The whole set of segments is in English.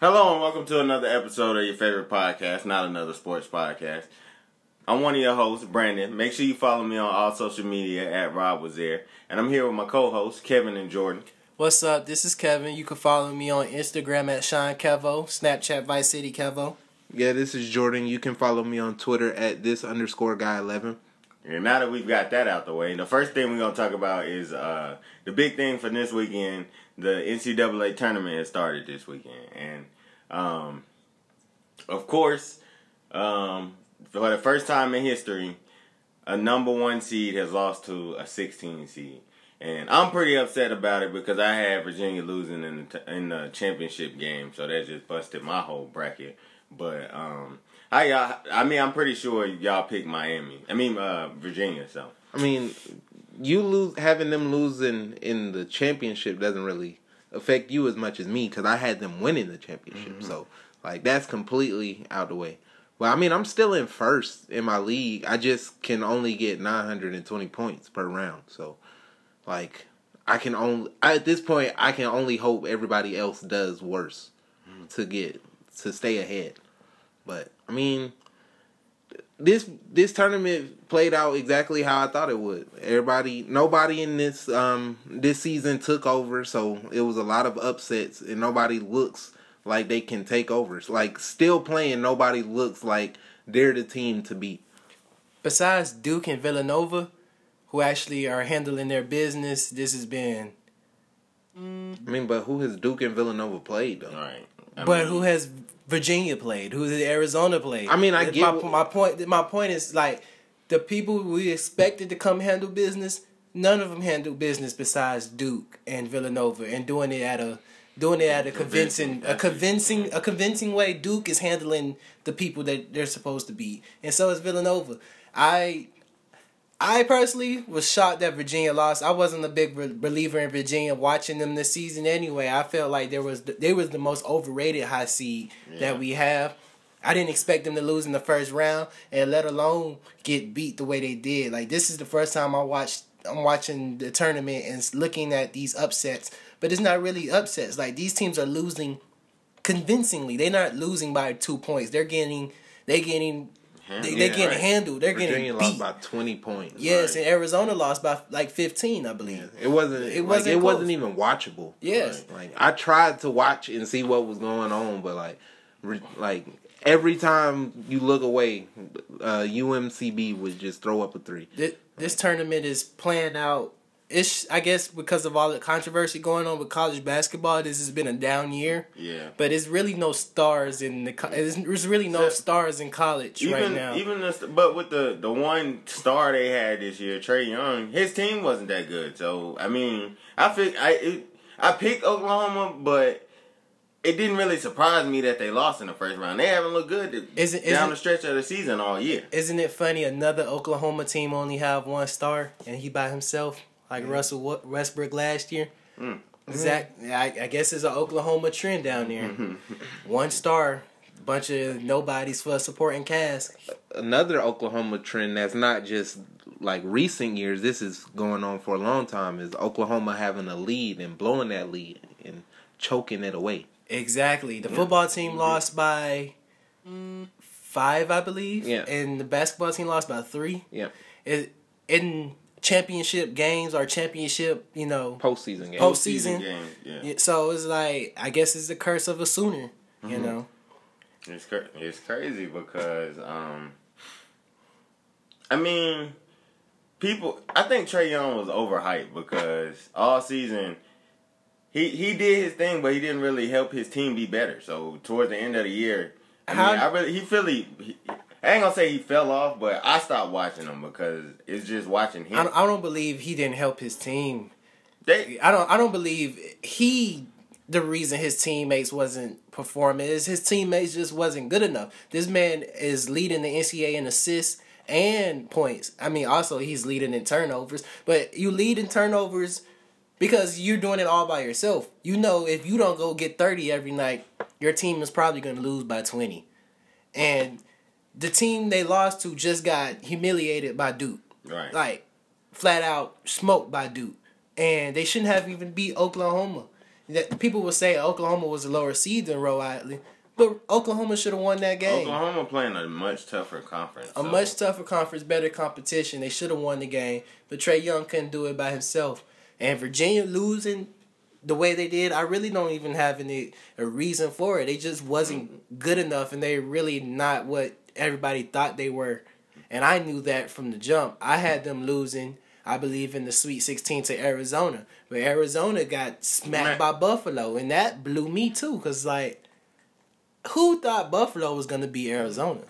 Hello and welcome to another episode of your favorite podcast, not another sports podcast. I'm one of your hosts, Brandon. Make sure you follow me on all social media at Rob was there, and I'm here with my co-hosts Kevin and Jordan. What's up? This is Kevin. You can follow me on Instagram at Sean Kevo, Snapchat Vice City Kevo. Yeah, this is Jordan. You can follow me on Twitter at this underscore guy eleven. And now that we've got that out the way, the first thing we're gonna talk about is uh, the big thing for this weekend. The NCAA tournament has started this weekend, and um, of course, um, for the first time in history, a number one seed has lost to a 16 seed. And I'm pretty upset about it because I had Virginia losing in the, in the championship game, so that just busted my whole bracket. But um, I I mean, I'm pretty sure y'all picked Miami. I mean, uh, Virginia. So I mean, you lose having them losing in the championship doesn't really affect you as much as me because I had them winning the championship. Mm-hmm. So like that's completely out the way. Well, I mean, I'm still in first in my league. I just can only get 920 points per round. So like I can only at this point I can only hope everybody else does worse mm. to get to stay ahead. But I mean, this this tournament played out exactly how I thought it would. Everybody, nobody in this um this season took over, so it was a lot of upsets, and nobody looks like they can take over. Like still playing, nobody looks like they're the team to beat. Besides Duke and Villanova, who actually are handling their business, this has been. I mean, but who has Duke and Villanova played though? right. I but mean, who has Virginia played? Who has Arizona played? I mean, I get my, my point. My point is like the people we expected to come handle business. None of them handle business besides Duke and Villanova, and doing it at a doing it at a convincing, a convincing, a convincing way. Duke is handling the people that they're supposed to be, and so is Villanova. I I personally was shocked that Virginia lost. I wasn't a big re- believer in Virginia watching them this season anyway. I felt like there was they was the most overrated high seed yeah. that we have. I didn't expect them to lose in the first round and let alone get beat the way they did. Like this is the first time I watched I'm watching the tournament and looking at these upsets, but it's not really upsets. Like these teams are losing convincingly. They're not losing by 2 points. They're getting they're getting they, are getting right. handled. They're Virginia getting beat. lost by twenty points. Yes, right. and Arizona lost by like fifteen, I believe. Yeah. It wasn't. It wasn't. Like, it wasn't even watchable. Yes. Like, like I tried to watch and see what was going on, but like, re, like every time you look away, uh, UMCB would just throw up a three. This, this tournament is playing out it's I guess because of all the controversy going on with college basketball, this has been a down year. Yeah. But it's really no stars in the. There's really no stars in college even, right now. Even the, but with the the one star they had this year, Trae Young, his team wasn't that good. So I mean, I think I it, I picked Oklahoma, but. It didn't really surprise me that they lost in the first round. They haven't looked good isn't, down the stretch of the season all year. Isn't it funny? Another Oklahoma team only have one star, and he by himself like Russell Westbrook last year. Mm. Exactly. I, I, guess it's an Oklahoma trend down there. One star, bunch of nobodies for a supporting cast. Another Oklahoma trend that's not just like recent years. This is going on for a long time. Is Oklahoma having a lead and blowing that lead and choking it away? Exactly. The yeah. football team mm-hmm. lost by five, I believe. Yeah. And the basketball team lost by three. Yeah. It in championship games or championship, you know, postseason games. Postseason, game, yeah. So it's like I guess it's the curse of a Sooner, mm-hmm. you know. It's it's crazy because um, I mean, people. I think Trae Young was overhyped because all season. He, he did his thing, but he didn't really help his team be better. So towards the end of the year, I mean, I really he really he, I ain't gonna say he fell off, but I stopped watching him because it's just watching him. I don't, I don't believe he didn't help his team. They, I don't. I don't believe he. The reason his teammates wasn't performing is his teammates just wasn't good enough. This man is leading the NCAA in assists and points. I mean, also he's leading in turnovers. But you lead in turnovers because you're doing it all by yourself. You know, if you don't go get thirty every night, your team is probably going to lose by twenty. And the team they lost to just got humiliated by Duke. Right. Like flat out smoked by Duke. And they shouldn't have even beat Oklahoma. that people will say Oklahoma was a lower seed than Rhode Island, but Oklahoma should have won that game. Oklahoma playing a much tougher conference. A so- much tougher conference, better competition. They should have won the game, but Trae Young couldn't do it by himself. And Virginia losing the way they did, I really don't even have any a reason for it. They just wasn't good enough, and they really not what everybody thought they were. And I knew that from the jump. I had them losing. I believe in the Sweet 16 to Arizona, but Arizona got smacked by Buffalo, and that blew me too. Cause like, who thought Buffalo was gonna be Arizona?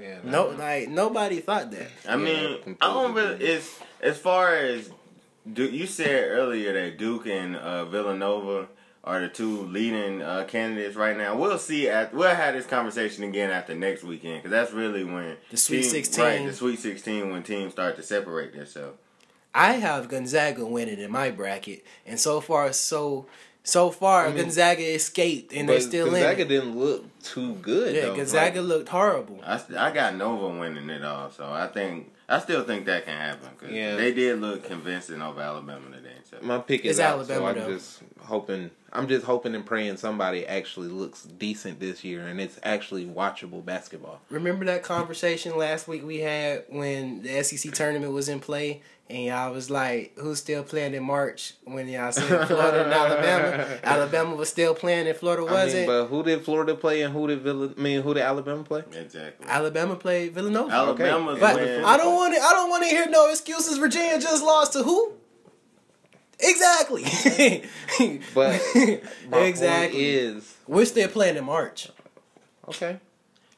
Yeah, No, like nobody thought that. I mean, completely I don't really. agree. It's as far as Du you said earlier that Duke and uh, Villanova are the two leading uh, candidates right now. We'll see. At we'll have this conversation again after next weekend because that's really when The Sweet team- 16. right? The Sweet Sixteen when teams start to separate themselves. I have Gonzaga winning in my bracket, and so far, so so far, mean- Gonzaga escaped, and but they're still Gonzaga in. Gonzaga didn't look too good. Yeah, though. Gonzaga Like, looked horrible. I, I got Nova winning it all, so I think I still think that can happen. Cause Yeah. they did look convincing over Alabama today. So. my pick is It's out, Alabama, so I'm though. just hoping. I'm just hoping and praying somebody actually looks decent this year, and it's actually watchable basketball. Remember that conversation last week we had when the SEC tournament was in play, and y'all was like, "Who's still playing in March?" When y'all said Florida and Alabama, Alabama was still playing, and Florida I mean, wasn't. but who did Florida play, and who did Villa? I mean, who did Alabama play? Exactly. Alabama played Villanova. Alabama's But. I don't want to. I don't want to hear no excuses. Virginia just lost to who? Exactly. But my exactly. point is We're still playing in March. okay.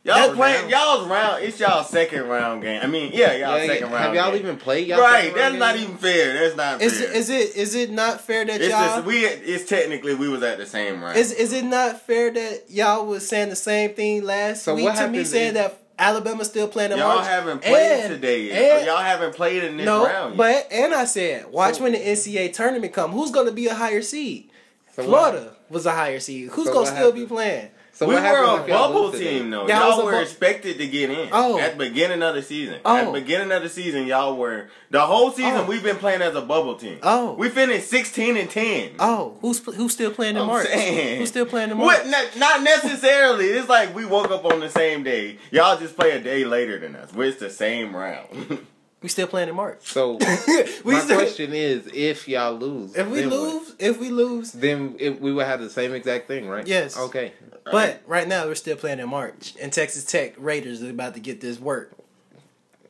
Y'all That playing round- y'all's round. It's y'all second round game. I mean, yeah, y'all Yeah, second round. have y'all game. even played? Y'all right? second That's round not game? even fair. That's not Is fair. it, is it is it not fair that it's y'all just we. It's technically we was at the same round. is is it not fair that y'all was saying the same thing last So week what to me saying if- that Alabama's still playing in y'all March? haven't played And- today and- oh, y'all haven't played in this no, round yet. but and I said, watch So- when the NCAA tournament come. Who's going to be a higher seed? So Florida was a higher seed. Who's So going to still be playing? So we were a bubble team though. Y'all Y'all, were expected to get in Oh. at the beginning of the season. Oh. At the beginning of the season, y'all were the whole season. Oh. We've been playing as a bubble team. Oh. we finished sixteen and ten. Oh, who's who's still playing in I'm March? saying. Who's still playing in March? What? Not, not necessarily. It's like we woke up on the same day. Y'all just play a day later than us. We're the same round. We still playing in March. So we my still, question is, if y'all lose, if we then what? lose, if we lose, then it, we would have the same exact thing, right? Yes. Okay. but right now we're still playing in March, and Texas Tech Raiders are about to get this work.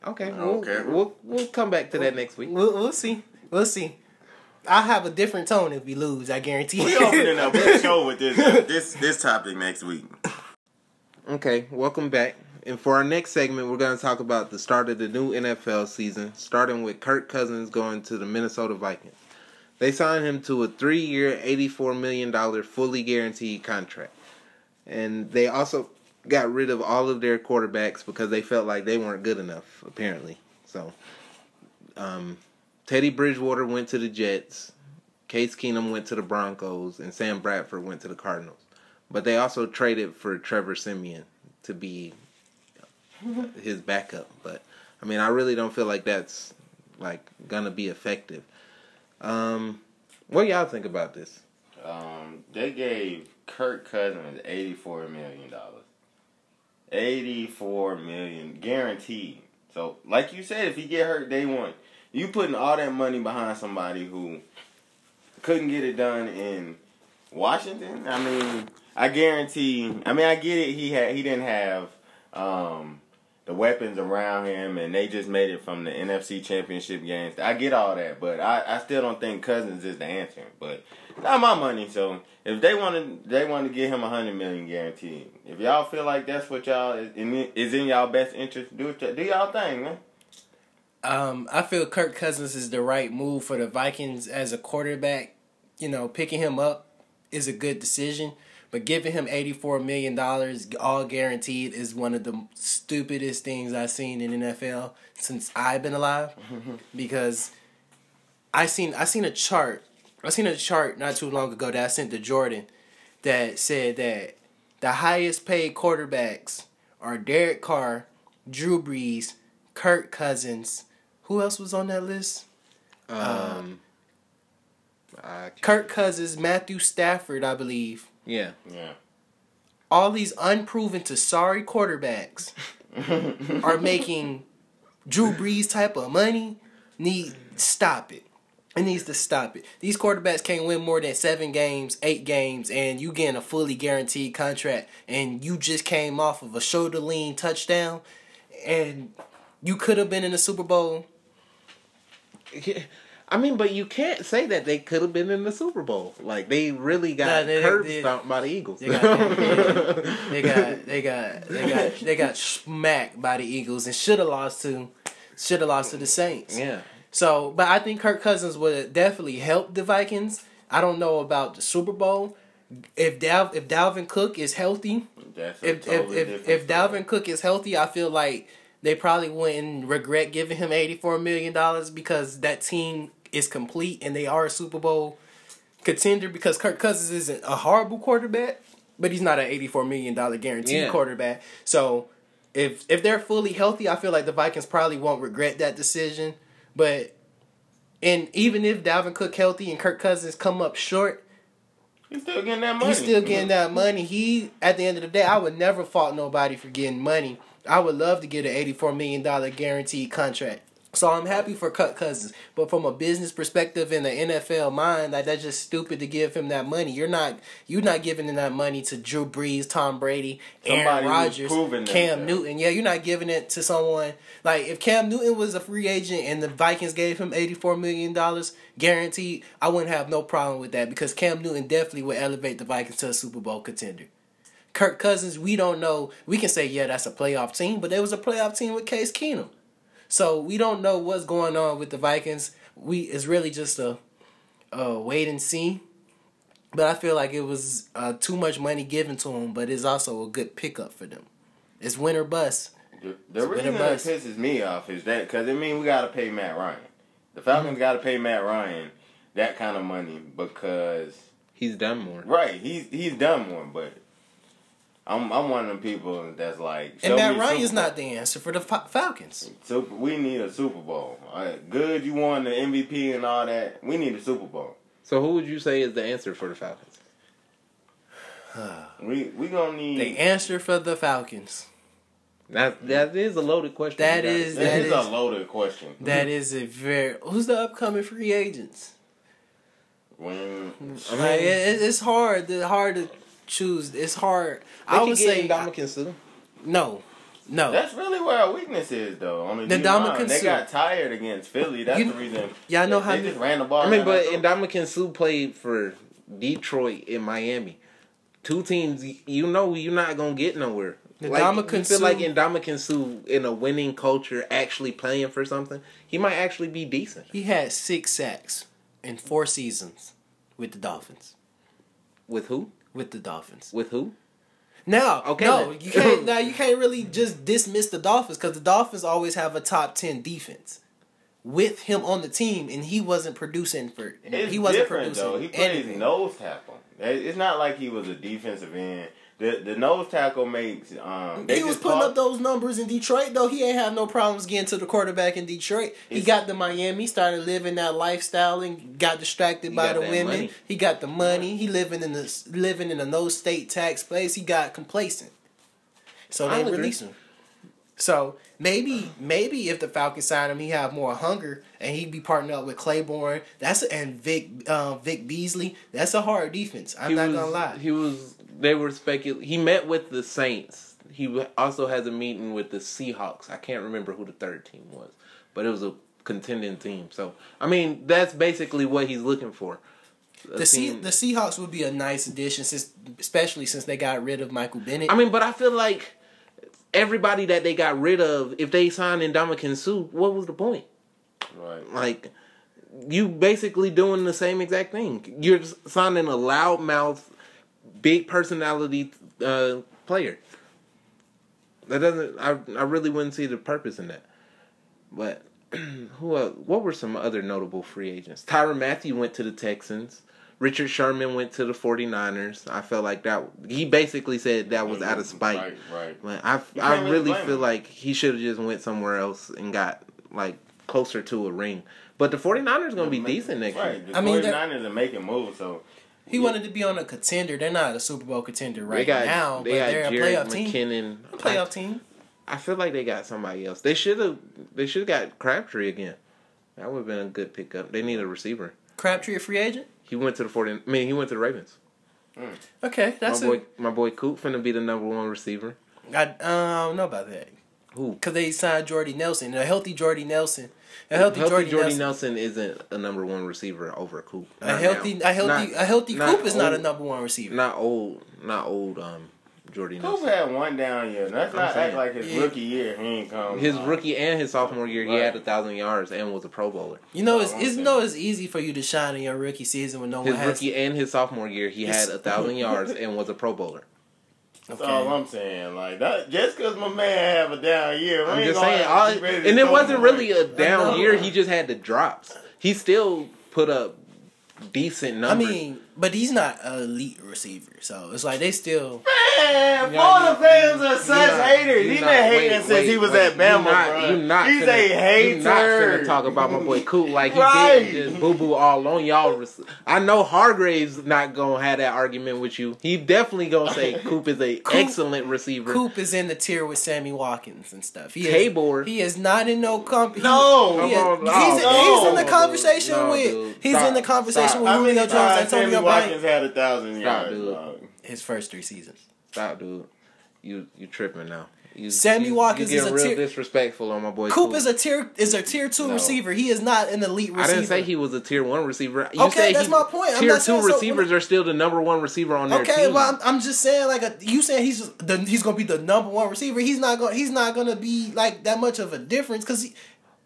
Okay. We'll, Okay. We'll we'll come back to that next week. We'll, we'll see. We'll see. I'll have a different tone if we lose. I guarantee. we opening up a show with this this this topic next week. Okay, welcome back. And for our next segment, we're going to talk about the start of the new NFL season, starting with Kirk Cousins going to the Minnesota Vikings. They signed him to a three year, $84 million fully guaranteed contract. And they also got rid of all of their quarterbacks because they felt like they weren't good enough, apparently. So, um, Teddy Bridgewater went to the Jets, Case Keenum went to the Broncos, and Sam Bradford went to the Cardinals. But they also traded for Trevor Siemian to be his backup. But I mean, I really don't feel like that's like gonna be effective. Um, what do y'all think about this? Um, they gave Kirk Cousins eighty four million dollars. Eighty four million guaranteed. So, like you said, if he get hurt day one, you putting all that money behind somebody who couldn't get it done in Washington. I mean, I guarantee. I mean, I get it. He had he didn't have um, the weapons around him, and they just made it from the NFC Championship games. I get all that, but I, I still don't think Cousins is the answer. But not my money. So if they want to, they want to give him a hundred million guaranteed. If y'all feel like that's what y'all is in, is in y'all best interest, do. Do y'all thing, man. Um, I feel Kirk Cousins is the right move for the Vikings as a quarterback. You know, picking him up is a good decision, but giving him eighty four million dollars all guaranteed is one of the stupidest things I've seen in NFL since I've been alive. because I seen I seen a chart. I seen a chart not too long ago that I sent to Jordan that said that the highest paid quarterbacks are Derek Carr, Drew Brees, Kirk Cousins. Who else was on that list? Um, can't- Kirk Cousins, Matthew Stafford, I believe. Yeah. Yeah. All these unproven to sorry quarterbacks are making Drew Brees type of money. Need stop it. It needs to stop it. These quarterbacks can't win more than seven games, eight games, and you getting a fully guaranteed contract, and you just came off of a shoulder lean touchdown, and you could have been in the Super Bowl. I mean, but you can't say that they could have been in the Super Bowl. Like they really got they- curb stomped by the Eagles. They got, they got, they got, they got, they got smacked by the Eagles and should have lost to, should have lost to the Saints. yeah. So, but I think Kirk Cousins would definitely help the Vikings. I don't know about the Super Bowl. If Dal if Dalvin Cook is healthy, if totally if if, if. Dalvin Cook is healthy, I feel like they probably wouldn't regret giving him eighty four million dollars because that team is complete and they are a Super Bowl contender. Because Kirk Cousins isn't a horrible quarterback, but he's not an eighty four million dollar guaranteed Yeah. quarterback. So if if they're fully healthy, I feel like the Vikings probably won't regret that decision. But and even if Dalvin Cook healthy and Kirk Cousins come up short, he's still getting that money. He's still getting that money. He at the end of the day, I would never fault nobody for getting money. I would love to get an eighty-four million dollar guaranteed contract. So I'm happy for Cut Cousins, but from a business perspective in the NFL mind, like that's just stupid to give him that money. You're not you're not giving him that money to Drew Brees, Tom Brady, Somebody Aaron Rodgers, Cam. Newton. Yeah, you're not giving it to someone like if Cam Newton was a free agent and the Vikings gave him eighty-four million dollars guaranteed, I wouldn't have no problem with that because Cam Newton definitely would elevate the Vikings to a Super Bowl contender. Kirk Cousins, we don't know. We can say yeah, that's a playoff team, but there was a playoff team with Case Keenum, so we don't know what's going on with the Vikings. We it's really just a, a wait and see. But I feel like it was uh, too much money given to them, but it's also a good pickup for them. It's win or bust. The, the It's reason that bust. pisses me off is that because it mean we got to pay Matt Ryan. The Falcons Mm-hmm. got to pay Matt Ryan that kind of money because He's done more. right he's he's done more, but I'm I'm one of them people that's like And show Matt Ryan is not the answer for the Falcons. Super, we need a Super Bowl. All right, good, you won the MVP and all that. We need a Super Bowl. So who would you say is the answer for the Falcons? We we gonna need. The answer for the Falcons. That that is a loaded question. That You got- is- That is a loaded question. That is a very. Who's the upcoming free agents? When I mean, Like, it, it's hard. It's hard to choose. It's hard. they I could would get say Ndamukong Suh. no, no. that's really where our weakness is, though. On the, The D line. They got tired against Philly. That's You- the reason. y'all know they, how they just ran the ball. I mean, but our throat. Ndamukong Suh played for Detroit and Miami. Two teams, you know, you're not gonna get nowhere. Like, Ndamukong you feel Suh- like Ndamukong Suh in a winning culture, actually playing for something, he might actually be decent. He had six sacks in four seasons with the Dolphins. With who? With the Dolphins. With who? Now, Okay, no, then. you can't. Now you can't really just dismiss the Dolphins because the Dolphins always have a top ten defense with him on the team, and he wasn't producing for. It's he wasn't different producing though. He plays anything. nose tackle. It's not like he was a defensive end. The the nose tackle makes. Um, they He was putting call- up those numbers in Detroit, though. He ain't have no problems getting to the quarterback in Detroit. He It's- got to Miami, started living that lifestyle, and got distracted by got the women. money. He got the money. He living in the living in a no state tax place. He got complacent, so they I'll released him. So maybe maybe if the Falcons sign him, he have more hunger and he'd be partnered up with Claiborne. That's and Vic uh, Vic Beasley. That's a hard defense. I'm he not was, gonna lie. He was. They were specul. He met with the Saints. He also has a meeting with the Seahawks. I can't remember who the third team was, but it was a contending team. So I mean, that's basically what he's looking for. A The Se- team- the Seahawks would be a nice addition, since especially since they got rid of Michael Bennett. I mean, but I feel like everybody that they got rid of, if they signed Ndamukong Suh, what was the point? Right. Like, you basically doing the same exact thing. You're signing a loudmouth, big personality uh, player. That doesn't. I I really wouldn't see the purpose in that. But who? Else? What were some other notable free agents? Tyrann Mathieu went to the Texans. Richard Sherman went to the 49ers. I felt like that. He basically said that was out of spite. Right. Right. But I, I really really feel him. like he should have just went somewhere else and got like closer to a ring. But the 49ers going to be decent next year. Right. The I mean, 49ers are making moves, so He wanted to be on a contender. They're not a Super Bowl contender right they got now, they but they're a Jared playoff team. A playoff team. I, I feel like they got somebody else. They should have they should have got Crabtree again. That would have been a good pickup. They need a receiver. Crabtree a free agent. He went to the 40 I mean, he went to the Ravens. Okay, that's my a. boy my boy Coop finna be the number one receiver. I, uh, I don't know about that Who? because they signed Jordy Nelson, a healthy Jordy Nelson, a healthy, Healthy Jordy, Jordy Nelson. Nelson isn't a number one receiver over Coop. A Not healthy, now. a healthy, Not- a healthy not Coop is not a number one receiver. Not old, not old. Um, Jordy Coop Nelson. had one down year. Let's I'm not saying. act like his Yeah. rookie year he ain't come. His rookie and his sophomore year, he had a thousand yards and was a Pro Bowler. You know, it's, it's okay. you know it's easy for you to shine in your rookie season when no His one has. rookie and his sophomore year, he had a thousand yards and was a Pro Bowler. That's Okay. all I'm saying. Like that, just because my man have a down year, I'm just saying, all, to be ready to and it wasn't really a down year. He just had the drops. He still put up decent I numbers. mean, but he's not an elite receiver, so it's like they still. Man, You know, Florida fans are such not- haters. He not- been hating wait, since wait, he was wait. at Bama, You not, bro. you not He's finna, a hater. You not finna talk about my boy Coop like he Right. did just boo boo all on y'all. rec- I know Hargrave's not gonna have that argument with you. He definitely gonna say Coop is a Coop- excellent receiver. Coop is in the tier with Sammy Watkins and stuff. He is, Tabor. He is not in no company. No. he is- on, he's, no, he's no, in the conversation No, with. dude. He's Stop, in the conversation stop. with How many Julio Jones, uh, times Sammy Antonio Watkins Brown. had a thousand Stop, yards? dude. His first three seasons. Stop, dude. You you tripping now? You, Sammy you, Watkins you is getting a real tier- disrespectful on my boy. Coop is a tier is a tier two No. receiver. He is not an elite receiver. I didn't say he was a tier one receiver. You Okay, that's he- my point. I'm Tier not two saying so- receivers are still the number one receiver on their Okay, team. well, I'm, I'm just saying, like, a, you saying he's just the, he's gonna be the number one receiver. He's not going. He's not gonna be like that much of a difference because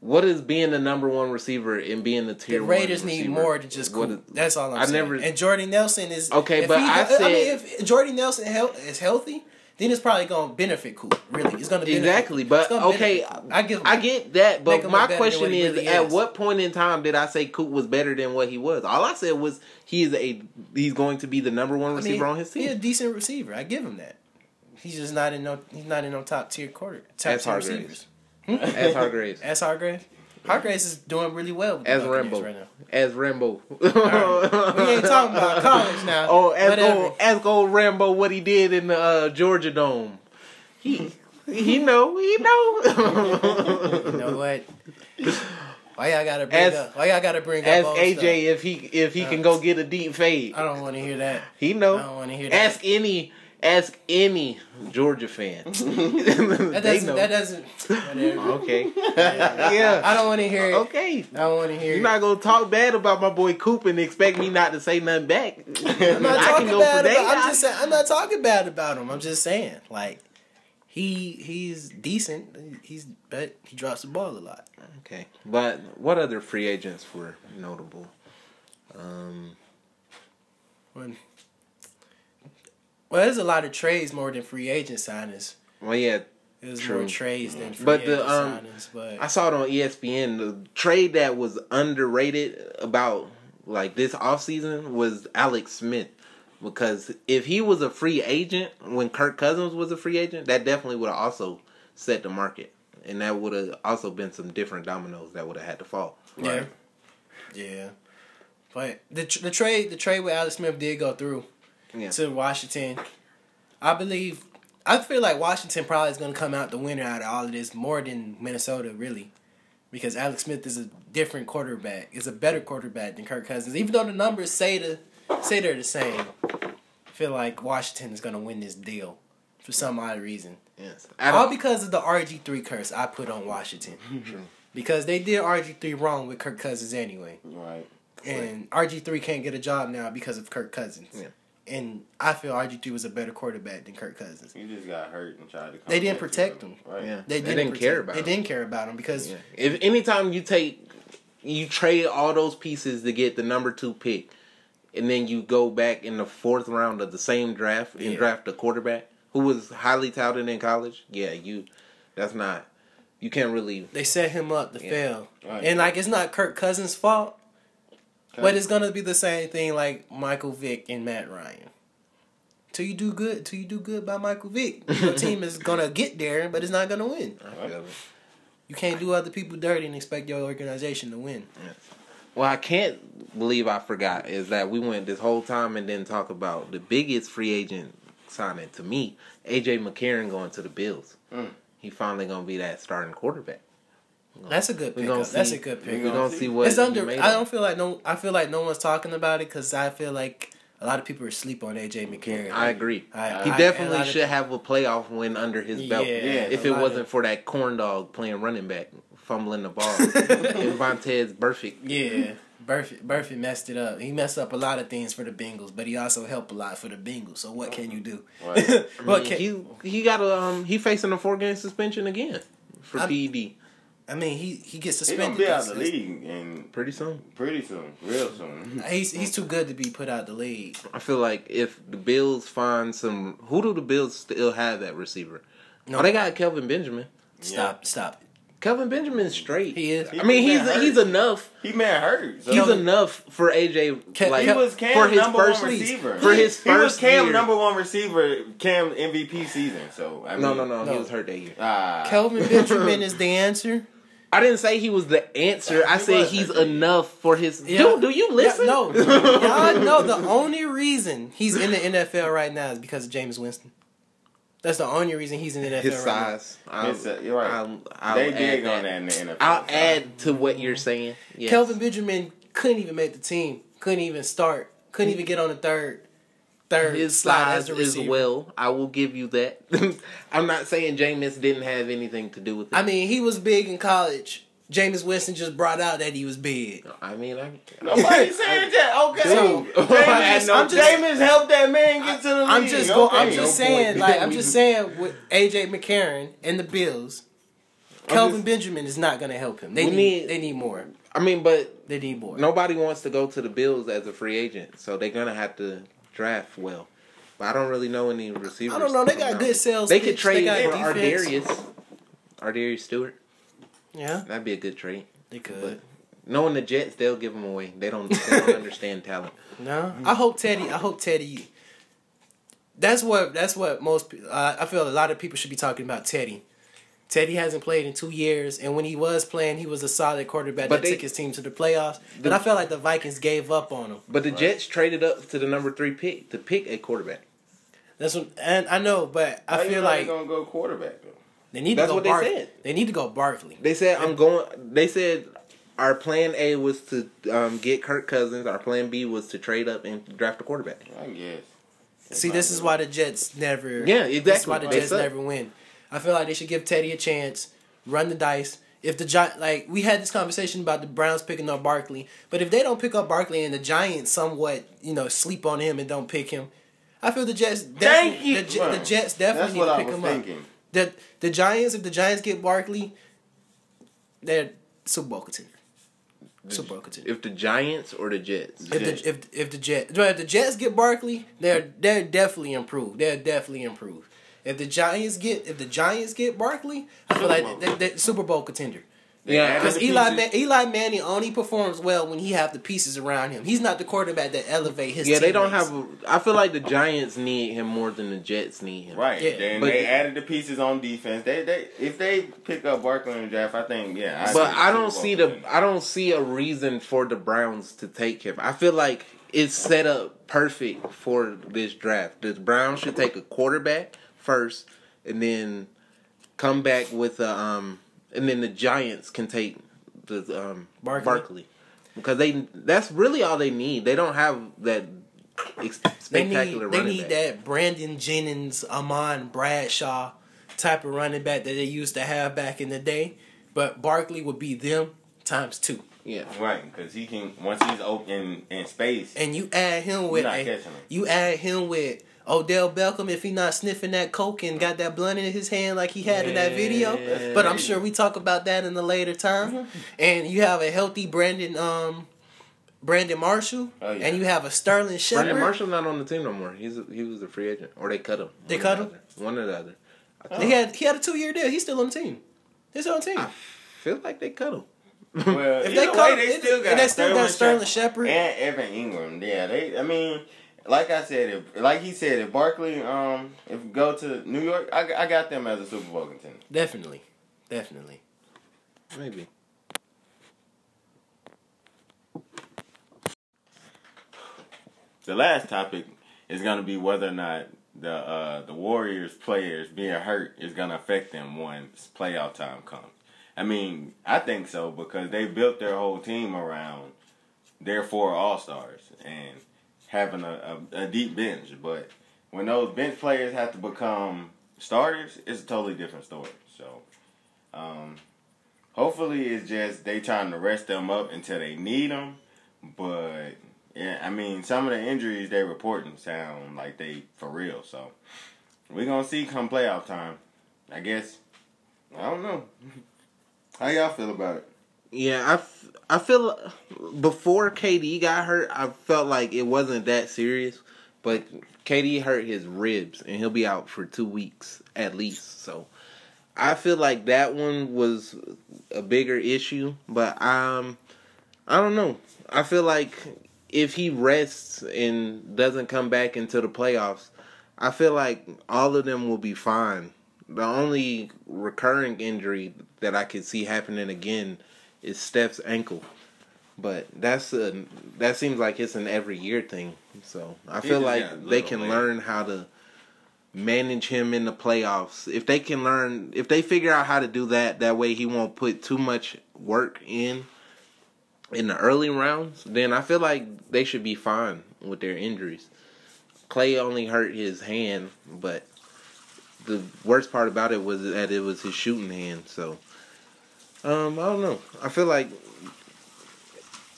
what is being the number one receiver and being the tier the Raiders need more than just Coop. is- That's all I'm I saying. never- and Jordy Nelson is Okay, but he, I I mean, if Jordy Nelson is healthy, then it's probably gonna benefit Coop. Really, it's gonna benefit, Exactly, but okay, I give. I get that, but my question is: really at is. what point in time did I say Coop was better than what he was? All I said was he is a he's going to be the number one I mean, receiver on his team. He's a decent receiver. I give him that. He's just not in no. He's not in no top tier quarter. Top As tier receivers. As Hargraves, As Hargraves. Hargraves is doing really well with as Rambo, right now. as Rambo. We ain't talking about college now. Oh, ask old, ask old Rambo what he did in the uh, Georgia Dome. He he know he know. You know what? Why y'all gotta bring up? Why y'all gotta bring ask up? old AJ stuff? if he if he can go get a deep fade. I don't want to hear that. He know. I don't want to hear that. Ask any ask any Georgia fan. that doesn't. know. That doesn't. Whatever. okay. yeah. I don't want to hear it. Okay. I don't want to hear You're it. not gonna talk bad about my boy Coop and expect me not to say nothing back. I'm not talking bad for about. I'm just saying. I'm not talking bad about him. I'm just saying, like, he he's decent. He's but he drops the ball a lot. Okay, but what other free agents were notable? Um, When, well, there's a lot of trades more than free agent signings. well, yeah, There's True. more trades than free But agent the, um, signings. But I saw it on ESPN. The trade that was underrated about like this offseason was Alex Smith. Because if he was a free agent when Kirk Cousins was a free agent, that definitely would have also set the market. And that would have also been some different dominoes that would have had to fall. yeah, yeah. But the the trade the trade with Alex Smith did go through Yeah. to Washington. I believe. I feel like Washington probably is going to come out the winner out of all of this more than Minnesota, really, because Alex Smith is a different quarterback. Is a better quarterback than Kirk Cousins, even though the numbers say the say they're the same. I feel like Washington is going to win this deal for some odd reason. Yes. All because of the RG three curse I put on Washington. Because they did RG three wrong with Kirk Cousins anyway, Right. and RG three can't get a job now because of Kirk Cousins. Yeah. And I feel RG three was a better quarterback than Kirk Cousins. He just got hurt and tried to. Come They didn't back to protect him. him. Right. yeah. They They didn't, didn't protect- care about him. They him. didn't care about him because Yeah. If anytime you take you trade all those pieces to get the number two pick, and then you go back in the fourth round of the same draft and Yeah. draft a quarterback who was highly touted in college, yeah, you that's not you can't really they set him up to Yeah. fail. Right. And like it's not Kirk Cousins' fault, Okay. but it's gonna be the same thing like Michael Vick and Matt Ryan. Till you do good, till you do good by Michael Vick, your team is gonna get there, but it's not gonna win. I feel it. You can't do other people dirty and expect your organization to win. Well, I can't believe I forgot is that we went this whole time and didn't talk about the biggest free agent signing to me, AJ McCarron going to the Bills. Mm. He finally gonna be that starting quarterback. That's a good We pickup. gonna That's a good We're pickup. gonna see what It's he under. made I don't feel like no. I feel like no one's talking about it because I feel like a lot of people are asleep on AJ McCarron. I agree. I- he I- definitely a lot of- should have a playoff win under his belt. Yeah, if it wasn't of- for that corn dog playing running back, fumbling the ball, and Vontaze perfect. Yeah, Burfict, Burfict messed it up. He messed up a lot of things for the Bengals, but he also helped a lot for the Bengals. So what can you do? Right. I what mean, can, he he got a um he facing a four game suspension again for I'm- PED I mean, he he gets suspended. He gonna suspended. be out this- the league and pretty soon. pretty soon, real soon. He's he's too good to be put out the league. I feel like if the Bills find some, who do the Bills still have that receiver? No. Oh, they got Kelvin Benjamin. Stop, stop. Kelvin Benjamin's straight. He is. I mean, He hurt. he's enough. He man hurt. So He's enough for AJ. Ke- like he was Cam's for his number first one receiver. for his he was first Cam year. number one receiver, Cam MVP season. So I mean, No, no, no, No. He was hurt that year. Ah, Kelvin Benjamin is the answer. I didn't say he was the answer. I He said was he's hurt that year. enough for his. Yeah. Dude, do you listen? Yeah, no, y'all know the only reason he's in the NFL right now is because of Jameis Winston. That's the only reason he's in the NFL his right size. I'll, His, uh, you're right. I'll, I'll they add big that. on that in the NFL. I'll add to what you're saying. Yes. Kelvin Benjamin couldn't even make the team. Couldn't even start. Couldn't even get on the third. Third his slot size as a as well. I will give you that. I'm not saying Jameis didn't have anything to do with it. I mean, he was big in college. Jameis Winston just brought out that he was big. I mean, I, Nobody saying that. Okay, Dude, Jameis, I had no- I'm just, Jameis helped that man get to the league. I'm just go, I'm just no saying, point. like I'm just saying with AJ McCarron and the Bills, Kelvin Benjamin is not gonna help him. They need, need- they need more. I mean, but They need more. nobody wants to go to the Bills as a free agent, so they're gonna have to draft well. But I don't really know any receivers. I don't know. They got good sales. They could trade got for defense. Ardarius. Ardarius Stewart. Yeah, That'd be a good trade. they could. But knowing the Jets, they'll give them away. They don't. They don't understand talent. No, I hope Teddy. I hope Teddy. That's what. That's what most. Uh, I feel a lot of people should be talking about Teddy. Teddy hasn't played in two years, and when he was playing, he was a solid quarterback But that they- took his team to the playoffs. The- But I felt like the Vikings gave up on him. But the Jets traded up to the number three pick to pick a quarterback. That's what, and I know, but I How you feel know like they're gonna go quarterback though. they need That's to go. That's what they said. They need to go Barkley. They said I'm going. They said our plan A was to um, get Kirk Cousins. Our plan B was to trade up and draft a quarterback. I guess. See, this is why the Jets never. Yeah, This is exactly. why the They Jets suck. never win. I feel like they should give Teddy a chance, run the dice. If the Gi- like we had this conversation about the Browns picking up Barkley, but if they don't pick up Barkley and the Giants somewhat you know sleep on him and don't pick him, I feel the Jets. Thank definitely- you. The, J- the Jets definitely That's need what to I pick was him thinking. up. The the Giants, if the Giants get Barkley, they're Super Bowl contender. Super Bowl contender. If the Giants or the Jets. If the if if the Jets if the Jets get Barkley, they're they're definitely improved. They're definitely improved. If the Giants get if the Giants get Barkley, I feel like they, they, Super Bowl contender. Yeah, Because Eli pieces- Man, Eli Manning only performs well when he have the pieces around him. He's not the quarterback that elevate his. Yeah, they don't have. A, I feel like the Giants need him more than the Jets need him. Right. Yeah. Then But- they added the pieces on defense. They they if they pick up Barkley in the draft, I think yeah. I But I don't see the. contender. I don't see a reason for the Browns to take him. I feel like it's set up perfect for this draft. The Browns should take a quarterback first, and then come back with a. Um, and then the Giants can take the um, Barkley. Barkley. because they. That's really all they need. They don't have that ex- They need spectacular they running need back. that Brandon Jennings, Ahmad Bradshaw type of running back that they used to have back in the day. But Barkley would be them times two. Yeah. Right, because he can once he's open in space. And you add him with not a- catching him. you add him with Odell Beckham if he not sniffing that coke and got that blunt in his hand like he had in that video. But I'm sure we talk about that in a later time. and you have a healthy Brandon um Brandon Marshall Oh, yeah. and you have a Sterling Shepard. Brandon Marshall's not on the team no more. He's a, he was a free agent, or they cut him. They cut the him? other. One or the other. I, He had he had a two year deal. He's still on the team. He's still on the team. I feel like they cut him. Well, If either they way, cut- they still and got they still got Sterling Shepard Shepard. and Evan Engram. Yeah, they. I mean, like I said, if like he said, if Barkley um if go to New York, I, I got them as a Super Bowl contender. Definitely, definitely. Maybe. The last topic is going to be whether or not the uh, the Warriors players being hurt is going to affect them once playoff time comes. I mean, I think so because they built their whole team around their four All Stars and having a, a, a deep bench. But when those bench players have to become starters, it's a totally different story. So, um, hopefully, it's just they trying to rest them up until they need them. But yeah, I mean, some of the injuries they reporting sound like they for real. So we're gonna see come playoff time. I guess. I don't know. How y'all feel about it? Yeah, I, f- I feel before KD got hurt, I felt like it wasn't that serious. But KD hurt his ribs, and he'll be out for two weeks at least. So I feel like that one was a bigger issue. But um, I don't know. I feel like if he rests and doesn't come back into the playoffs, I feel like all of them will be fine. The only recurring injury that I could see happening again is Steph's ankle. But that's a that seems like it's an every year thing. So I feel like they can late. learn how to manage him in the playoffs. If they can learn if they figure out how to do that, that way he won't put too much work in in the early rounds, then I feel like they should be fine with their injuries. Clay only hurt his hand, but the worst part about it was that it was his shooting hand. So, um, I don't know. I feel like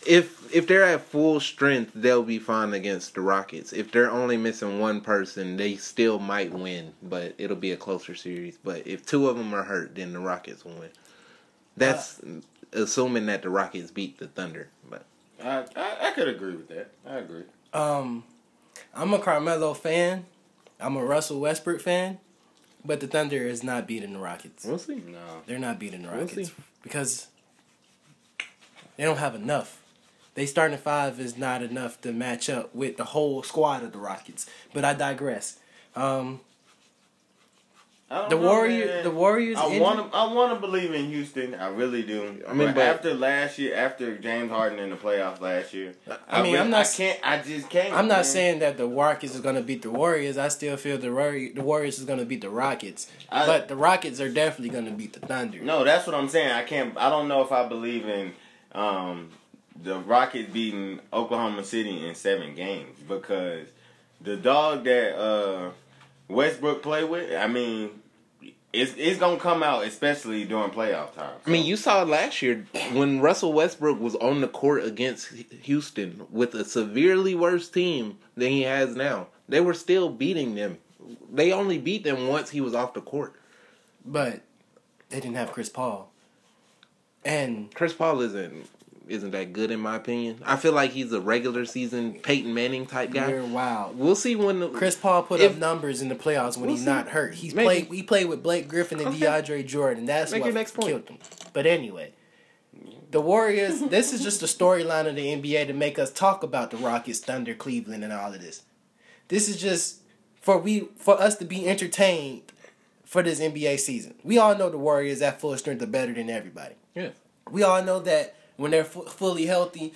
if if they're at full strength, they'll be fine against the Rockets. If they're only missing one person, they still might win, but it'll be a closer series. But if two of them are hurt, then the Rockets will win. That's assuming that the Rockets beat the Thunder. But I, I I could agree with that. I agree. Um, I'm a Carmelo fan. I'm a Russell Westbrook fan. But the Thunder is not beating the Rockets. we'll see. No. They're not beating the We'll Rockets see. because they don't have enough. They starting five is not enough to match up with the whole squad of the Rockets. But I digress. Um, I don't The know, Warrior- man. the Warriors I want to. I want to believe in Houston. I really do. I mean, but, but- after last year, after James Harden in the playoffs last year, I mean, really- I'm not I s- can't. I just can't. I'm not man. saying that the Rockets is going to beat the Warriors. I still feel the Warri- the Warriors is going to beat the Rockets. I- but the Rockets are definitely going to beat the Thunder. No, that's what I'm saying. I can't. I don't know if I believe in um, the Rockets beating Oklahoma City in seven games because the dog that uh, Westbrook play with. I mean, it's it's gonna come out, especially during playoff time. I mean, you saw last year when Russell Westbrook was on the court against Houston with a severely worse team than he has now. They were still beating them. They only beat them once he was off the court. But they didn't have Chris Paul. And Chris Paul isn't isn't that good in my opinion. I feel like he's a regular season Peyton Manning type guy. you're wild. We'll see when the, Chris Paul put If- up numbers in the playoffs when We'll he's see. not hurt. He's Maybe. played. He played with Blake Griffin and Okay. DeAndre Jordan. That's Make what your next point. killed him. But anyway, the Warriors. this is just a storyline of the NBA to make us talk about the Rockets, Thunder, Cleveland, and all of this. This is just for we for us to be entertained for this NBA season. We all know the Warriors at full strength are better than everybody. yeah. We all know that when they're fu- fully healthy,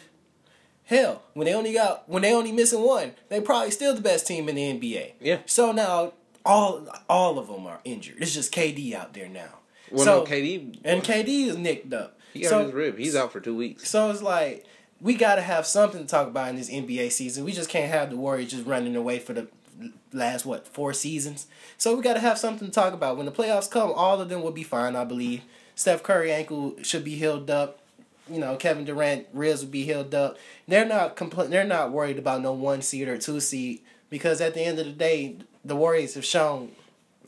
hell, when they only got when they only missing one, they probably still the best team in the NBA. Yeah. So now all all of them are injured. It's just KD out there now. Well, so, no, KD and KD is nicked up. he got so, his rib. He's out for two weeks. So it's like we got to have something to talk about in this NBA season. We just can't have the Warriors just running away for the last what four seasons. So we got to have something to talk about when the playoffs come. All of them will be fine, I believe. Steph Curry ankle should be healed up. You know, Kevin Durant ribs will be healed up. They're not compl- They're not worried about no one seed or two seed because at the end of the day, the Warriors have shown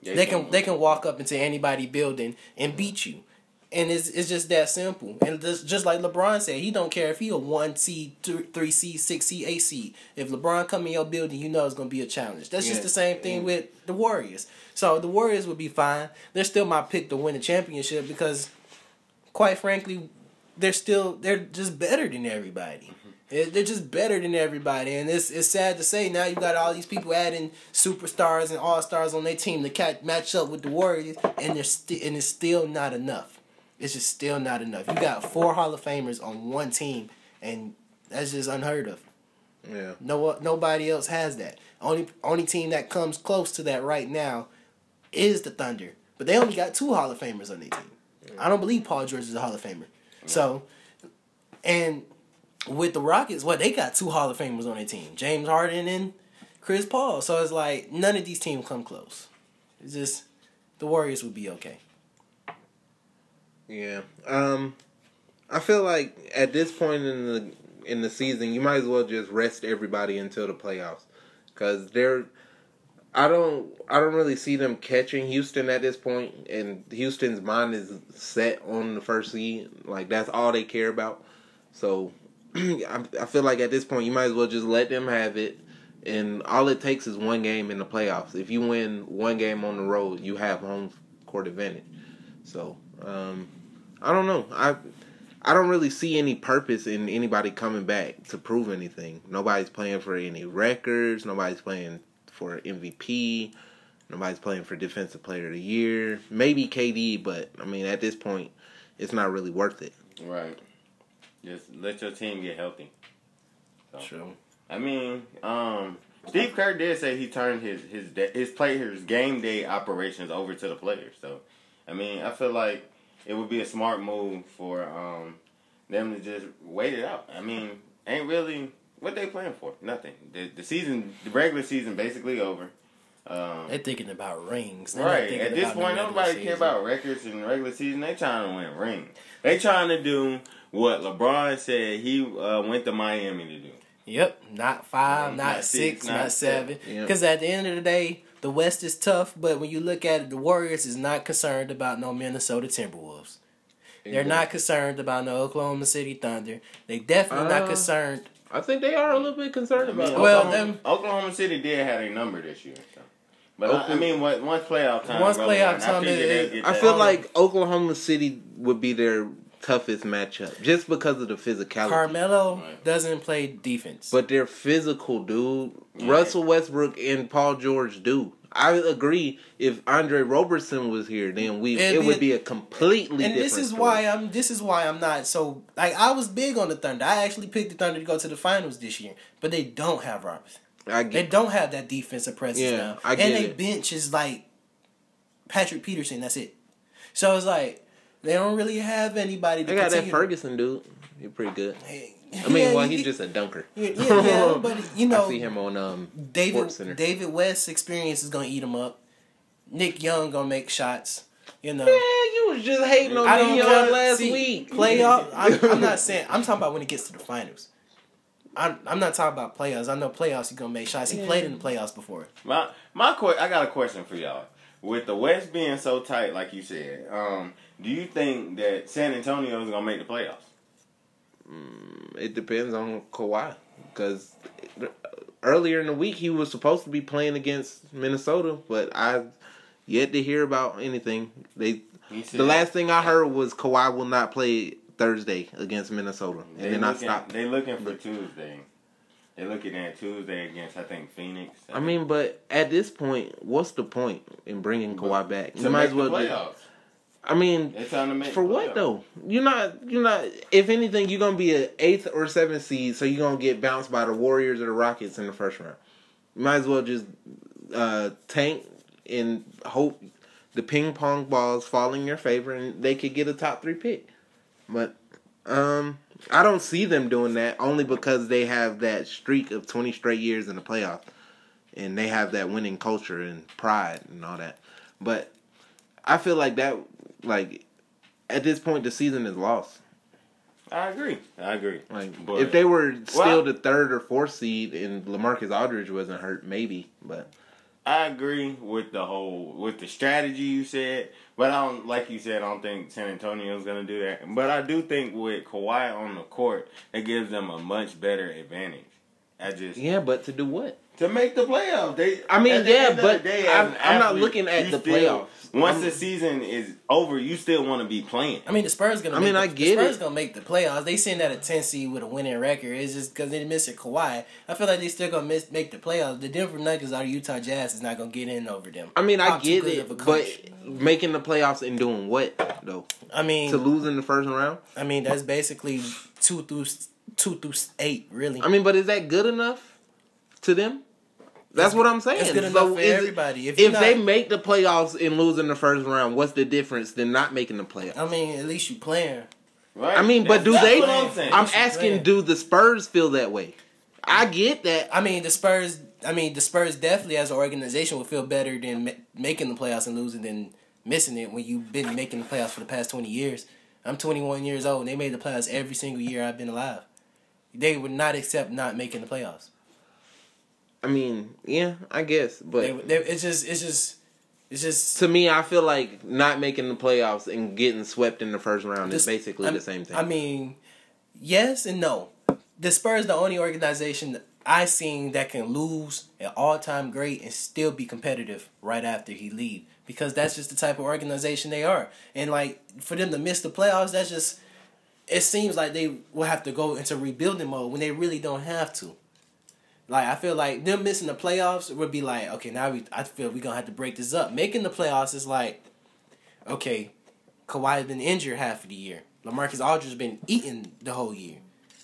they can they can walk up into anybody building and beat you. And it's, it's just that simple. And just, just like LeBron said, he don't care if he a one seed, th- three seed, six seed, eight seed. If LeBron come in your building, you know it's gonna be a challenge. That's Yeah. just the same thing mm-hmm. with the Warriors. So the Warriors would be fine. They're still my pick to win the championship because, quite frankly, they're still they're just better than everybody. Mm-hmm. They're they're just better than everybody, and it's it's sad to say now you got all these people adding superstars and all stars on their team to catch, match up with the Warriors, and they're and it's still not enough. It's just still not enough. You got four Hall of Famers on one team, and that's just unheard of. Yeah. No, nobody else has that. Only only team that comes close to that right now is the Thunder, but they only got two Hall of Famers on their team. I don't believe Paul George is a Hall of Famer. So, and with the Rockets, what they got two Hall of Famers on their team, James Harden and Chris Paul. So it's like none of these teams come close. It's just the Warriors would be okay. Yeah. Um I feel like at this point in the in the season, you might as well just rest everybody until the playoffs cuz they're I don't I don't really see them catching Houston at this point and Houston's mind is set on the first seed. Like that's all they care about. So I, I feel like at this point you might as well just let them have it and all it takes is one game in the playoffs. If you win one game on the road, you have home court advantage. So, um, I don't know. I I don't really see any purpose in anybody coming back to prove anything. Nobody's playing for any records. Nobody's playing for MVP. Nobody's playing for Defensive Player of the Year. Maybe KD, but I mean, at this point, it's not really worth it. Right. Just let your team get healthy. So, True. I mean, um, Steve Kerr did say he turned his his his players game day operations over to the players. So, I mean, I feel like it would be a smart move for um them to just wait it out. I mean, ain't really what they playing for. Nothing. The the season, the regular season, basically over. Um, They're thinking about rings. They're Right. At this point, nobody care about records in the regular season. They trying to win rings. They trying to do what LeBron said he uh, went to Miami to do. Yep, not five, Mm, not, not six, not, not seven. seven. Yep. Because at the end of the day, the West is tough, but when you look at it, the Warriors is not concerned about no Minnesota Timberwolves. They're not concerned about no Oklahoma City Thunder. They definitely not Uh, concerned. I think they are a little bit concerned I mean, about. Well, Oklahoma, them- Oklahoma City did have a number this year. So. But I, I mean, once playoff time, Once playoff time, I, figure it- I that. feel like Oklahoma City would be their toughest matchup just because of the physicality. Carmelo Right. doesn't play defense. But they're physical, dude. Russell Westbrook and Paul George do. I agree. If Andre Roberson was here, then we It'd it be would a- be a completely and different. this is story. why I'm this is why I'm not so like I was big on the Thunder. I actually picked the Thunder to go to the finals this year, but they don't have get They don't have that defensive presence Yeah, now. I get and they bench is like Patrick Patterson. That's it. So it's like they don't really have anybody. To They got that Ferguson dude. He's pretty good. Hey, I mean, yeah, well, you- he's just a dunker. yeah, yeah, yeah, but you know, I see him on um David Center. David West's experience is gonna eat him up. Nick Young gonna make shots. You know. Yeah, you was just hating on I me don't on care. last See, week. Playoff. I'm, I'm not saying. I'm talking about when it gets to the finals. I'm, I'm not talking about playoffs. I know playoffs. He's gonna make shots. He played in the playoffs before. My my que- I got a question for y'all. With the West being so tight, like you said, um, do you think that San Antonio is gonna make the playoffs? Mm, it depends on Kawhi because earlier in the week he was supposed to be playing against Minnesota, but I yet to hear about anything. They the last thing I heard was Kawhi will not play Thursday against Minnesota, and they then I stopped. They looking for Tuesday. They're looking at Tuesday against I think Phoenix. I mean, but at this point, what's the point in bringing Kawhi back? You might as well. playoffs. I mean, They're to make For what though? You're not. You're not. If anything, you're gonna be an eighth or seventh seed, so you're gonna get bounced by the Warriors or the Rockets in the first round. You might as well just uh, tank and hope the ping pong balls fall in your favor and they could get a top three pick. But um, I don't see them doing that only because they have that streak of 20 straight years in the playoffs, and they have that winning culture and pride and all that. But I feel like that, like at this point, the season is lost. I agree. I agree. Like But- if they were still Well- the third or fourth seed and LaMarcus Aldridge wasn't hurt, maybe. But I agree with the whole with the strategy you said, but I don't like you said. I don't think San Antonio's gonna do that. But I do think with Kawhi on the court, it gives them a much better advantage. I just yeah, but to do what? to make the playoffs. They, I mean, yeah, but the day, I'm, I'm not looking at the still- playoffs. Playoffs. once the season is over, you still want to be playing. I mean, the Spurs gonna. I make mean, the, I get the Spurs it. gonna make the playoffs. They sitting at a ten seed with a winning record. It's just because they missing Kawhi. I feel like they still gonna miss, make the playoffs. The Denver Nuggets or Utah Jazz is not gonna get in over them. I mean, I get good of a it, but making the playoffs and doing what though? I mean, To lose in the first round? I mean that's basically two through two through eight, really. I mean, but is that good enough to them? That's what I'm saying. it's good So enough for everybody. If, If, you're they make the playoffs and lose in the first round, what's the difference than not making the playoffs? I mean, at least you playing. Right? I mean, but do they? I'm. I'm asking, what I'm do the Spurs feel that way? I get that. I mean, the Spurs. I mean, the Spurs definitely as an organization would feel better than ma- making the playoffs and losing than missing it when you've been making the playoffs for the past twenty years. I'm 21 years old, and they made the playoffs every single year I've been alive. They would not accept not making the playoffs. I mean, yeah, I guess, but They, they, it's just, it's just, it's just. to me, I feel like not making the playoffs and getting swept in the first round is basically I'm- the same thing. I mean, yes and no. The Spurs the only organization I seen that can lose an all time great and still be competitive right after he leave because that's just the type of organization they are. And like for them to miss the playoffs, that's just it seems like they will have to go into rebuilding mode when they really don't have to. Like I feel like them missing the playoffs would be like, okay, now we I feel we're gonna have to break this up. Making the playoffs is like, okay, Kawhi's been injured half of the year. LaMarcus Aldridge's been eating the whole year.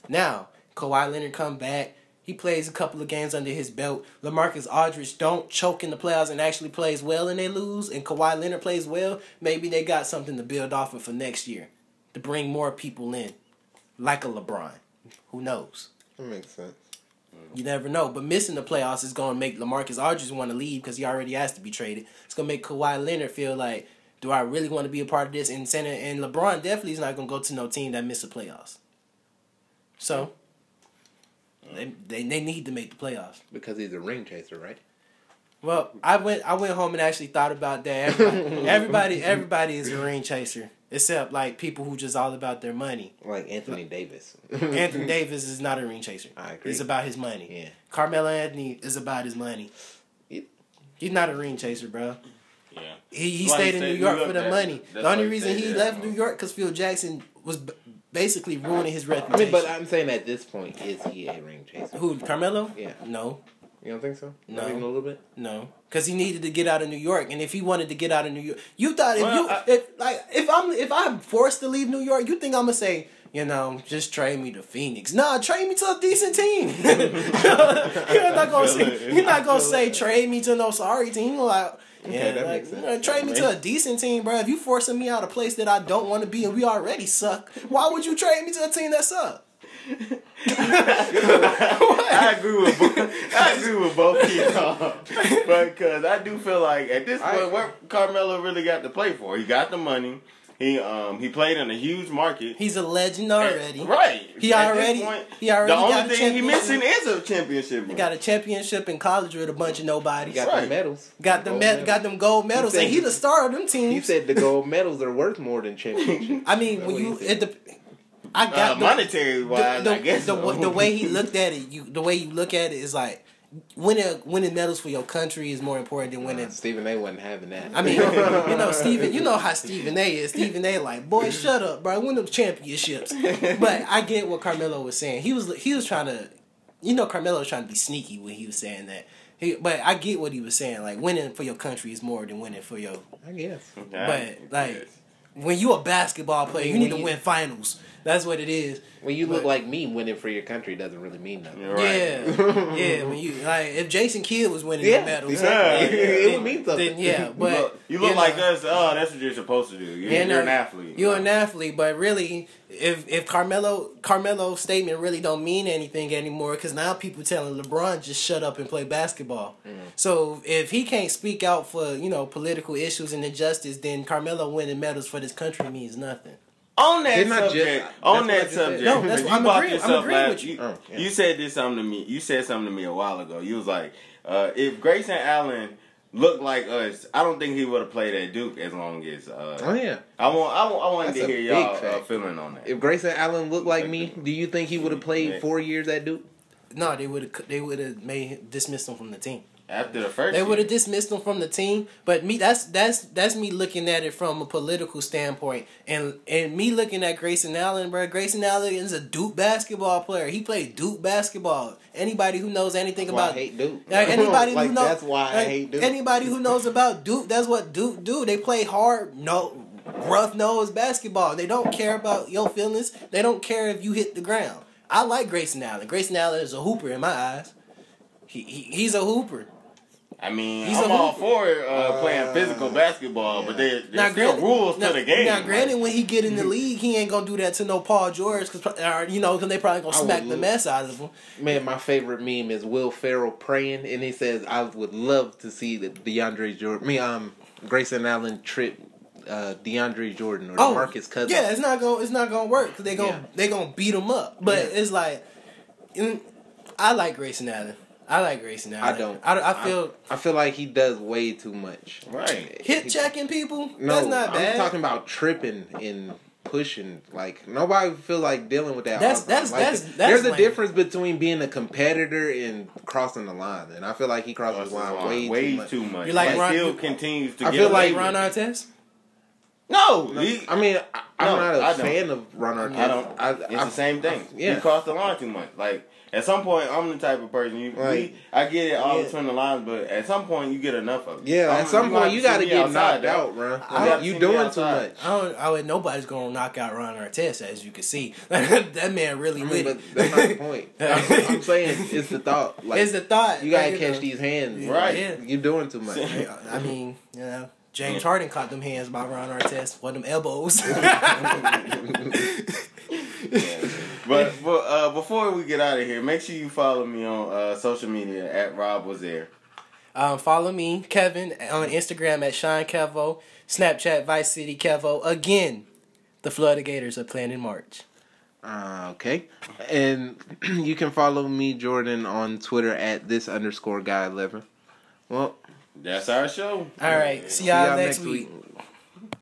Now, Kawhi Leonard come back. He plays a couple of games under his belt. LaMarcus Aldridge don't choke in the playoffs and actually plays well and they lose. And Kawhi Leonard plays well. Maybe they got something to build off of for next year to bring more people in, like a LeBron. Who knows? that makes sense. You never know. But missing the playoffs is going to make LaMarcus Aldridge want to leave because he already has to be traded. It's going to make Kawhi Leonard feel like, do I really want to be a part of this? And, Santa- and LeBron definitely is not going to go to no team that missed the playoffs. So, they, they, they need to make the playoffs. Because he's a ring chaser, right? Well, I went I went home and actually thought about that. Everybody everybody, everybody is a ring chaser, except like people who just all about their money. Like Anthony Davis. Anthony Davis is not a ring chaser. I agree. It's about his money. Yeah. Carmelo Anthony is about his money. He- He's not a ring chaser, bro. Yeah. He, he That's stayed he in New stayed York New for the York, money. The only reason he there. left New York because Phil Jackson was b- basically ruining his I reputation. mean, but I'm saying at this point, is he a ring chaser? Who Carmelo? Yeah. No, You don't think so? Not No. even a little bit? no, because he needed to get out of New York, and if he wanted to get out of New York, you thought if Well, you I- if like if I'm if I'm forced to leave New York, you think I'm gonna say. You know, just trade me to Phoenix. Nah, trade me to a decent team. you're not gonna say you're not gonna say trade me to no sorry team. Like, yeah, that like, makes sense. you know, trade me to a decent team, bro. If you forcing me out a place that I don't want to be and we already suck, why would you trade me to a team that suck? I agree with both, I agree with both people, but because I do feel like at this I- point, what Carmelo really got to play for? He got the money. He um he played in a huge market. He's a legend already. Right. He At this already- he already the only got a thing he championship. missing is a championship. He got a championship in college with a bunch of nobodies. Got Right. the medals. Got the Gold med- medals. got them gold medals, said and he he- the star of them He teams. said the gold medals are worth more than championships. I mean, when you he it, said. the, I uh, got the, monetary wise, the, I guess. the, so. the way he looked at it, you the way you look at it is like winning winning medals for your country is more important than winning. Stephen A. wasn't having that. I mean, you know, Stephen, you know how Stephen A is. Stephen A like, boy, shut up, bro. Win them championships. But I get what Carmelo was saying. He was he was trying to, you know, Carmelo was trying to be sneaky when he was saying that. He, but I get what he was saying. Like winning for your country is more than winning for your. I guess. But like, when you a basketball player, you need to win finals. That's what it is. When you look like me, winning for your country doesn't really mean nothing. Right. Yeah, yeah. When you like, if Jason Kidd was winning Yeah, the medals, exactly. Yeah. it would mean something. then yeah. You But look, you look know, like us. Oh, that's what you're supposed to do. You're, Yeah, you're an athlete. You're an athlete, but really, if if Carmelo Carmelo's statement really don't mean anything anymore, because now people telling LeBron just shut up and play basketball. Mm-hmm. So if he can't speak out for you know political issues and injustice, then Carmelo winning medals for this country means nothing. On that Didn't subject, just- on that's what I that subject, No, that's you what I'm brought agreeing- this I'm up last- with you. Oh, yeah. You said this something to me. You said something to me a while ago. You was like, uh, if Grayson Allen looked like us, I don't think he would have played at Duke as long as. Uh, Oh yeah. I want. I want. I wanted That's to hear y'all uh, feeling on that. If Grayson Allen looked like me, do you think he would have played four years at Duke? No, they would have they would have made dismissed him from the team. After the first, They would have dismissed him from the team, but me that's that's that's me looking at it from a political standpoint, and and me looking at Grayson Allen, bro. Grayson Allen is a Duke basketball player. He played Duke basketball. Anybody who knows anything That's why I about hate Duke. Like, anybody Like, who knows that's why I like, hate Duke. Anybody who knows about Duke, that's what Duke do. They play hard, no rough nose basketball. They don't care about your feelings. They don't care if you hit the ground. I like Grayson Allen. Grayson Allen is a hooper in my eyes. He, he he's a hooper. I mean, He's I'm a all hooper. for uh, playing physical basketball, but there, there's still rules now, to the game. Now, granted, Like, when he get in the league, he ain't gonna do that to no Paul George, cause or, you know, cause they probably gonna I smack the mess out of him. Man, my favorite meme is Will Ferrell praying, and he says, "I would love to see the DeAndre Jordan, me, um, Grayson Allen trip uh, DeAndre Jordan or Oh, Marcus Cousins." Yeah, it's not gonna it's not gonna work because they gonna Yeah. they gonna beat him up. But Yeah. it's like, mm, I like Grayson Allen. I like Grayson Allen. I don't. I, I feel I, feel like he does way too much. Right. hit checking people. No, that's not bad. I'm talking about tripping and pushing. Like nobody feel like dealing with that. That's- all that's- Like, that's- that's there's a difference between being a competitor and crossing the line, and I feel like he crosses the line way, way too much. too much. You like He Ron- still continues to I get feel away like Ron. Artest. No, he, I mean, I, I'm No, not a I don't. fan of Ron Artest. I don't. I, it's I, the same thing. yeah. He crossed the line too much. Like at some point, I'm the type of person you. Right. We, I get it all Yeah. between the lines, but at some point, you get enough of it. Yeah, I'm- at some gonna point you got to get knocked out, bro. I have you doing too much. I don't. I would. Nobody's gonna knock out Ron Artest, as you can see. that man really I mean, it. but that's not the point. I'm, I'm saying it's the thought. Like it's the thought. you gotta like, catch know. these hands, Right. Yeah. You doing too much. I mean, you know, James Harden caught them hands by Ron Artest. One of them elbows. But, but uh, before we get out of here, make sure you follow me on uh, social media at Rob was there. Um, follow me, Kevin, on Instagram at Sean Kevo, Snapchat Vice City Kevo. Again, the Florida Gators are playing in March. Uh, okay. And you can follow me, Jordan, on Twitter at this underscore guy eleven. Well, That's our show. All right, see see y'all, next, week. week.